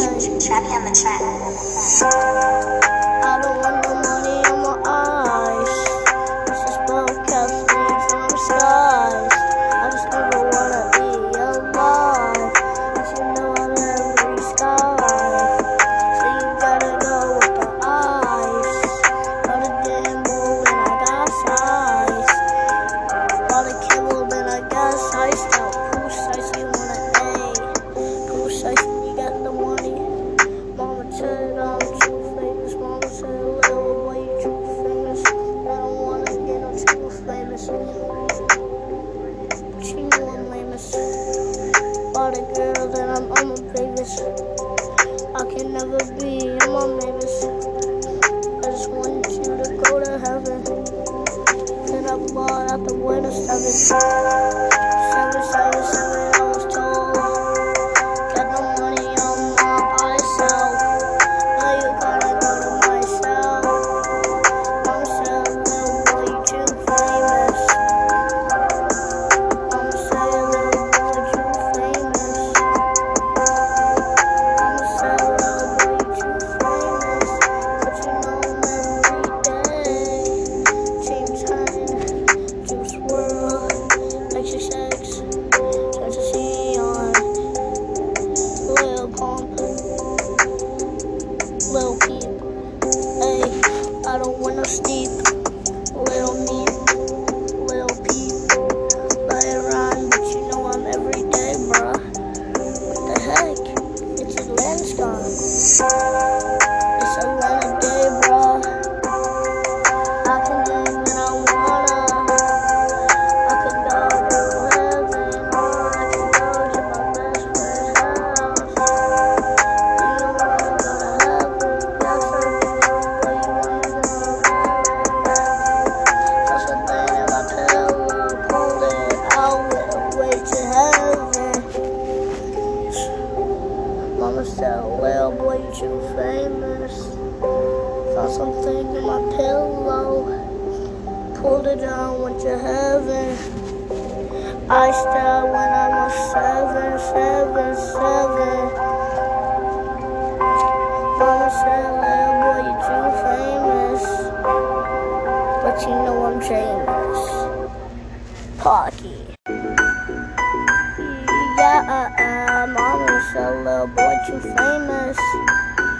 On the track. I don't want no money on my eyes. This is from the skies. I just never wanna be alive. You know sky. So you gotta go with the eyes. A I got size. A I got size. Size you know I'm famous. All the girls and I'm on my famous. I can never be in my famous. I just want you to go to heaven. Then I bought out the window seven. Seven, I don't wanna sleep. Little me, little Peep. It rhyme, but you know I'm everyday, bruh. What the heck? It's Atlantis gone. Boy, you too famous. Found something in my pillow. Pulled it down, went to heaven. I still when I'm a seven, seven, seven. Mama said, little boy, you too famous. But you know I'm famous. Pocky. Yeah, little boy, too famous.